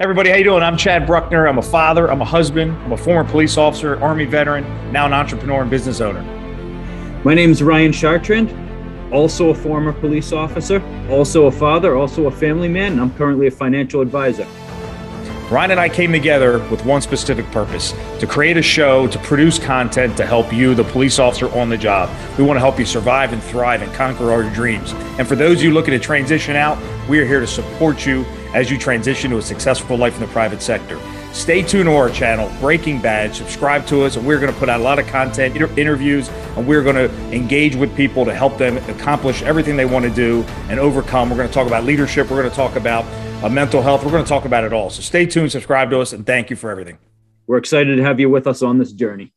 everybody, how you doing? I'm Chad Bruckner. I'm a father. I'm a husband. I'm a former police officer, Army veteran, now an entrepreneur and business owner. My name is Ryan Chartrand, also a former police officer, also a father, also a family man, and I'm currently a financial advisor. Ryan and I came together with one specific purpose to create a show, to produce content to help you, the police officer on the job. We want to help you survive and thrive and conquer all your dreams. And for those of you looking to transition out, we are here to support you as you transition to a successful life in the private sector. Stay tuned to our channel, Breaking Badge. Subscribe to us, and we're going to put out a lot of content, inter- interviews, and we're going to engage with people to help them accomplish everything they want to do and overcome. We're going to talk about leadership. We're going to talk about uh, mental health. We're going to talk about it all. So stay tuned, subscribe to us, and thank you for everything. We're excited to have you with us on this journey.